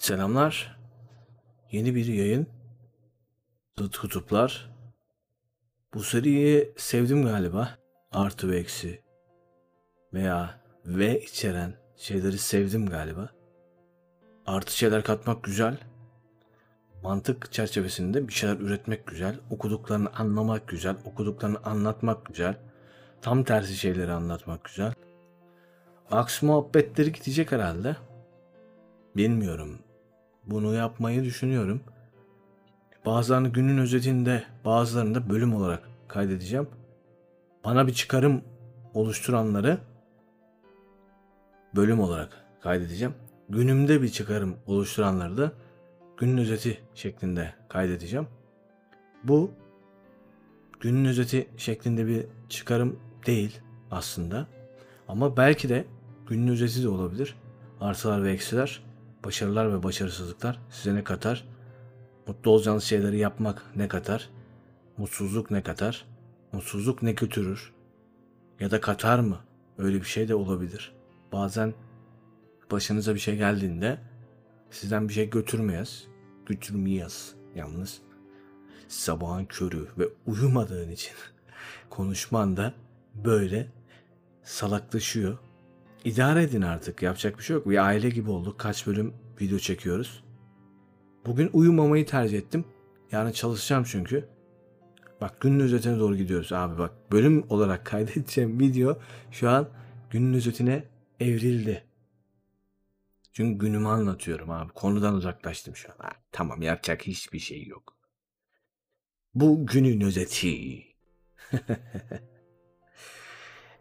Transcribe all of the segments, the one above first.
Selamlar. Yeni bir yayın. Zıt Kutuplar. Bu seriyi sevdim galiba. Artı ve eksi. Veya ve içeren şeyleri sevdim galiba. Artı şeyler katmak güzel. Mantık çerçevesinde bir şeyler üretmek güzel. Okuduklarını anlamak güzel. Okuduklarını anlatmak güzel. Tam tersi şeyleri anlatmak güzel. Aks muhabbetleri gidecek herhalde. Bilmiyorum. Bunu yapmayı düşünüyorum. Bazılarını günün özetinde, bazılarını da bölüm olarak kaydedeceğim. Bana bir çıkarım oluşturanları bölüm olarak kaydedeceğim. Günümde bir çıkarım oluşturanları da günün özeti şeklinde kaydedeceğim. Bu günün özeti şeklinde bir çıkarım değil aslında. Ama belki de günün özeti de olabilir. Artılar ve eksiler, başarılar ve başarısızlıklar size ne katar? Mutlu olacağınız şeyleri yapmak ne katar? Mutsuzluk ne katar? Mutsuzluk ne götürür? Ya da katar mı? Öyle bir şey de olabilir. Bazen başınıza bir şey geldiğinde sizden bir şey götürmeyez. Götürmeyez yalnız. Sabahın körü ve uyumadığın için konuşman da böyle salaklaşıyor. İdare edin artık. Yapacak bir şey yok. Bir aile gibi olduk. Kaç bölüm video çekiyoruz. Bugün uyumamayı tercih ettim. Yarın çalışacağım çünkü. Bak günün özetine doğru gidiyoruz abi bak. Bölüm olarak kaydedeceğim video şu an günün özetine evrildi. Çünkü günümü anlatıyorum abi. Konudan uzaklaştım şu an. Ha, tamam yapacak hiçbir şey yok. Bu günün özeti.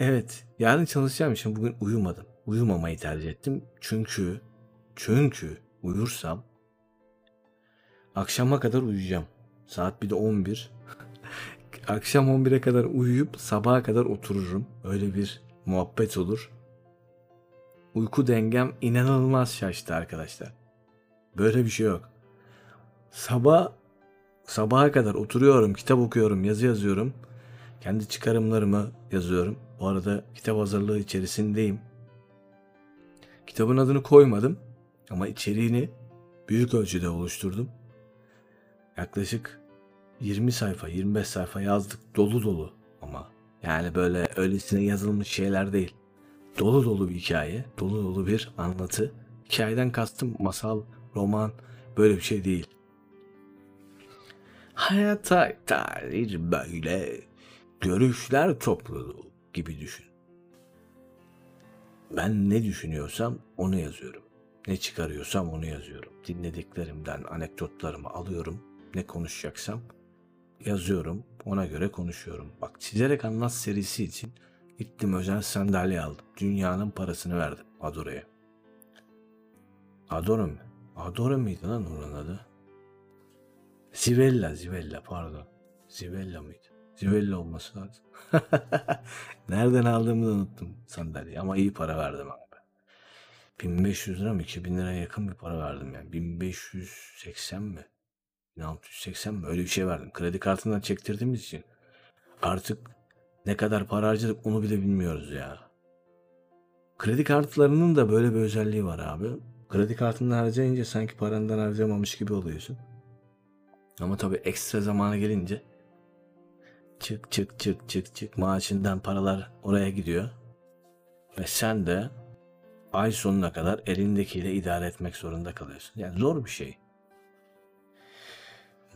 evet, yarın çalışacağım için bugün uyumadım. Uyumamayı tercih ettim. Çünkü çünkü uyursam akşama kadar uyuyacağım. Saat bir de 11. Akşam 11'e kadar uyuyup sabaha kadar otururum. Öyle bir muhabbet olur. Uyku dengem inanılmaz şaştı arkadaşlar. Böyle bir şey yok. Sabah sabaha kadar oturuyorum, kitap okuyorum, yazı yazıyorum. Kendi çıkarımlarımı yazıyorum. Bu arada kitap hazırlığı içerisindeyim. Kitabın adını koymadım ama içeriğini büyük ölçüde oluşturdum. Yaklaşık 20 sayfa, 25 sayfa yazdık dolu dolu ama yani böyle öylesine yazılmış şeyler değil. Dolu dolu bir hikaye, dolu dolu bir anlatı. Hikayeden kastım masal, roman böyle bir şey değil. Hayata dair böyle görüşler topluluğu gibi düşün. Ben ne düşünüyorsam onu yazıyorum. Ne çıkarıyorsam onu yazıyorum. Dinlediklerimden anekdotlarımı alıyorum. Ne konuşacaksam yazıyorum. Ona göre konuşuyorum. Bak çizerek anlat serisi için gittim özel sandalye aldım. Dünyanın parasını verdim Adora'ya. Adora mı? Adora mıydı lan onun adı? Zivella, Zivella pardon. Zivella mıydı? Zivella olması lazım. Nereden aldığımı da unuttum sandalye ama iyi para verdim abi. 1500 lira mı 2000 liraya yakın bir para verdim yani. 1580 mi? 1680 mi? Öyle bir şey verdim. Kredi kartından çektirdiğimiz için artık ne kadar para harcadık onu bile bilmiyoruz ya. Kredi kartlarının da böyle bir özelliği var abi. Kredi kartından harcayınca sanki parandan harcamamış gibi oluyorsun. Ama tabii ekstra zamana gelince çık çık çık çık çık maaşından paralar oraya gidiyor. Ve sen de ay sonuna kadar elindekiyle idare etmek zorunda kalıyorsun. Yani zor bir şey.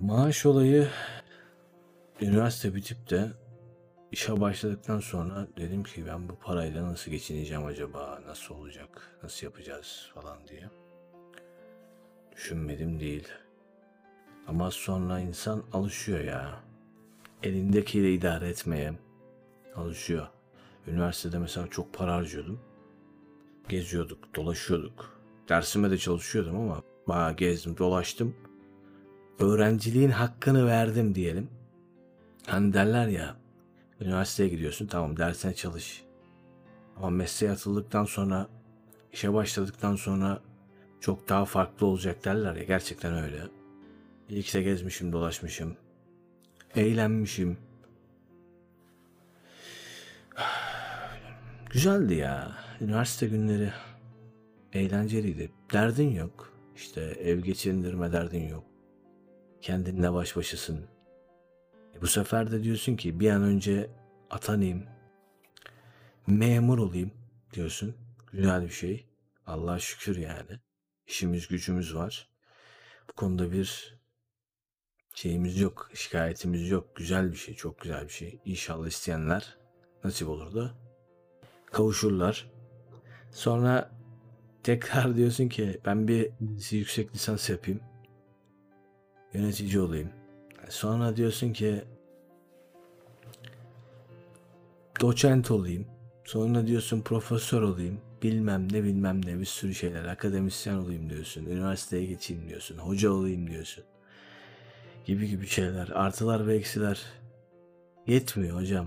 Maaş olayı üniversite bitip de işe başladıktan sonra dedim ki ben bu parayla nasıl geçineceğim acaba? Nasıl olacak? Nasıl yapacağız falan diye. Düşünmedim değil. Ama sonra insan alışıyor ya. Elindekiyle idare etmeye alışıyor. Üniversitede mesela çok para harcıyordum. Geziyorduk, dolaşıyorduk. Dersime de çalışıyordum ama bayağı gezdim, dolaştım. Öğrenciliğin hakkını verdim diyelim. Hani derler ya, üniversiteye gidiyorsun tamam dersine çalış. Ama mesleğe atıldıktan sonra, işe başladıktan sonra çok daha farklı olacak derler ya gerçekten öyle. İlk de gezmişim, dolaşmışım. Eğlenmişim. Güzeldi ya. Üniversite günleri eğlenceliydi. Derdin yok. İşte ev geçindirme derdin yok. Kendinle baş başasın. E bu sefer de diyorsun ki bir an önce atanayım. Memur olayım diyorsun. Güzel bir şey. Allah'a şükür yani. İşimiz gücümüz var. Bu konuda bir şeyimiz yok, şikayetimiz yok. Güzel bir şey, çok güzel bir şey. İnşallah isteyenler nasip olur da kavuşurlar. Sonra tekrar diyorsun ki ben bir yüksek lisans yapayım. Yönetici olayım. Sonra diyorsun ki doçent olayım. Sonra diyorsun profesör olayım. Bilmem ne bilmem ne bir sürü şeyler. Akademisyen olayım diyorsun. Üniversiteye geçeyim diyorsun. Hoca olayım diyorsun. Gibi gibi şeyler. Artılar ve eksiler. Yetmiyor hocam.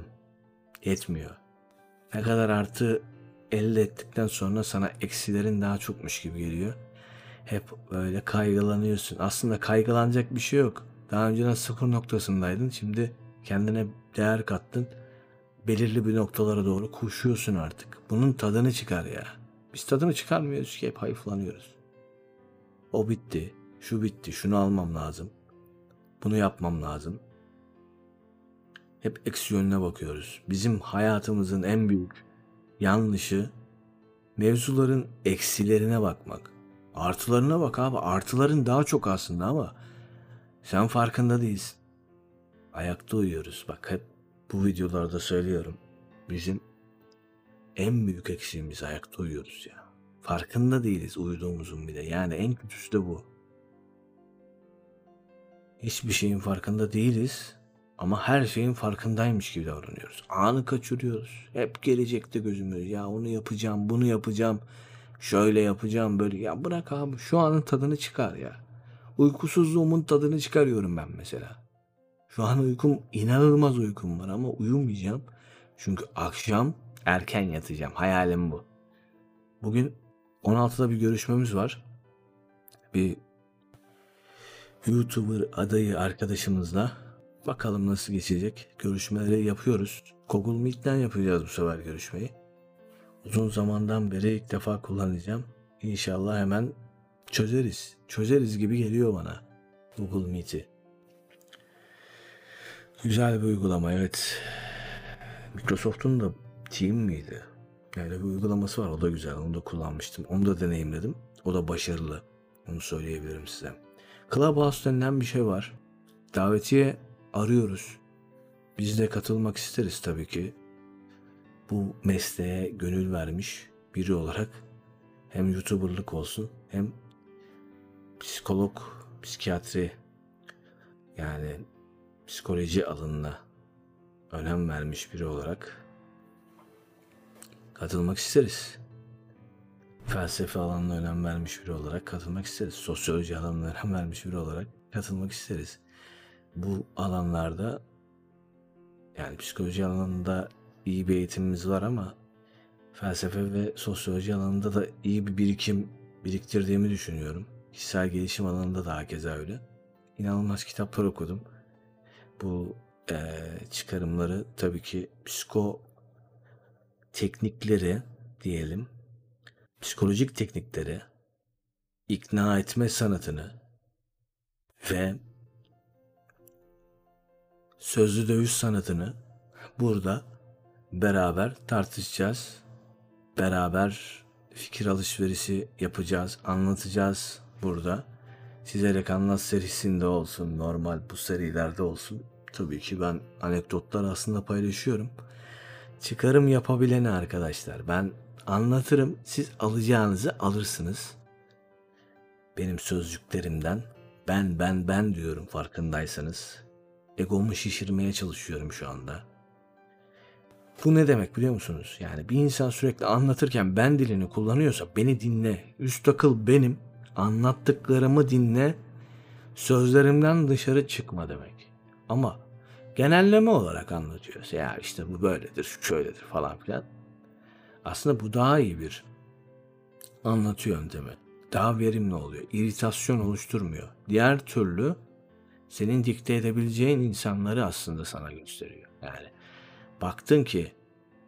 Yetmiyor. Ne kadar artı elde ettikten sonra sana eksilerin daha çokmuş gibi geliyor. Hep böyle kaygılanıyorsun. Aslında kaygılanacak bir şey yok. Daha önceden sıfır noktasındaydın. Şimdi kendine değer kattın. Belirli bir noktalara doğru koşuyorsun artık. Bunun tadını çıkar ya. Biz tadını çıkarmıyoruz ki hep hayıflanıyoruz. O bitti. Şu bitti. Şunu almam lazım. Bunu yapmam lazım. Hep eksi yönüne bakıyoruz. Bizim hayatımızın en büyük yanlışı mevzuların eksilerine bakmak. Artılarına bak abi. Artıların daha çok aslında ama sen farkında değilsin. Ayakta uyuyoruz. Bak hep bu videolarda söylüyorum. Bizim en büyük eksiğimiz ayakta uyuyoruz ya. Farkında değiliz uyuduğumuzun bile. Yani en kötüsü de bu. Hiçbir şeyin farkında değiliz ama her şeyin farkındaymış gibi davranıyoruz. Anı kaçırıyoruz. Hep gelecekte gözümüz. Ya onu yapacağım, bunu yapacağım. Şöyle yapacağım böyle. Ya bırak abi şu anın tadını çıkar ya. Uykusuzluğumun tadını çıkarıyorum ben mesela. Şu an uykum inanılmaz uykum var ama uyumayacağım. Çünkü akşam erken yatacağım. Hayalim bu. Bugün 16'da bir görüşmemiz var. Bir YouTuber adayı arkadaşımızla bakalım nasıl geçecek. Görüşmeleri yapıyoruz. Google Meet'ten yapacağız bu sefer görüşmeyi. Uzun zamandan beri ilk defa kullanacağım. İnşallah hemen çözeriz. Çözeriz gibi geliyor bana Google Meet'i. Güzel bir uygulama evet. Microsoft'un da Team miydi? Yani bir uygulaması var o da güzel onu da kullanmıştım. Onu da deneyimledim. O da başarılı. Onu söyleyebilirim size. Clubhouse denilen bir şey var. Davetiye arıyoruz. Biz de katılmak isteriz tabii ki. Bu mesleğe gönül vermiş biri olarak hem YouTuber'lık olsun hem psikolog, psikiyatri yani psikoloji alanına önem vermiş biri olarak katılmak isteriz. Felsefe alanına önem vermiş biri olarak katılmak isteriz. Sosyoloji alanına önem vermiş biri olarak katılmak isteriz. Bu alanlarda yani psikoloji alanında iyi bir eğitimimiz var ama felsefe ve sosyoloji alanında da iyi bir birikim biriktirdiğimi düşünüyorum. Kişisel gelişim alanında da hakeza öyle. İnanılmaz kitaplar okudum. Bu e, çıkarımları tabii ki psiko teknikleri diyelim, psikolojik teknikleri, ikna etme sanatını ve sözlü dövüş sanatını burada beraber tartışacağız. Beraber fikir alışverişi yapacağız, anlatacağız burada. Çizerek anlat serisinde olsun, normal bu serilerde olsun. Tabii ki ben anekdotlar aslında paylaşıyorum. Çıkarım yapabileni arkadaşlar. Ben anlatırım, siz alacağınızı alırsınız. Benim sözcüklerimden ben ben ben diyorum farkındaysanız. Egomu şişirmeye çalışıyorum şu anda. Bu ne demek biliyor musunuz? Yani bir insan sürekli anlatırken ben dilini kullanıyorsa beni dinle. Üst akıl benim. Anlattıklarımı dinle. Sözlerimden dışarı çıkma demek. Ama genelleme olarak anlatıyorsa ya işte bu böyledir, şu şöyledir falan filan. Aslında bu daha iyi bir anlatı yöntemi. Daha verimli oluyor. İritasyon oluşturmuyor. Diğer türlü senin dikte edebileceğin insanları aslında sana gösteriyor. Yani baktın ki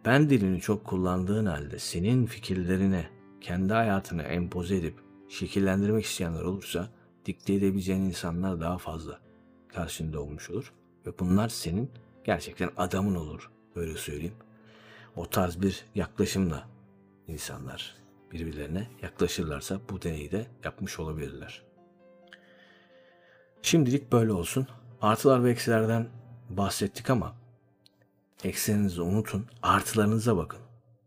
ben dilini çok kullandığın halde senin fikirlerine, kendi hayatını empoze edip şekillendirmek isteyenler olursa dikte edebileceğin insanlar daha fazla karşında olmuş olur. Ve bunlar senin gerçekten adamın olur. Öyle söyleyeyim. O tarz bir yaklaşımla insanlar birbirlerine yaklaşırlarsa bu deneyi de yapmış olabilirler. Şimdilik böyle olsun. Artılar ve eksilerden bahsettik ama eksilerinizi unutun. Artılarınıza bakın.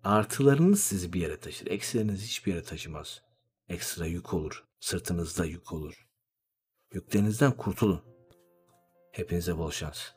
Artılarınız sizi bir yere taşır. Eksileriniz hiçbir yere taşımaz. Ekstra yük olur. Sırtınızda yük olur. Yüklerinizden kurtulun. Hepinize bol şans.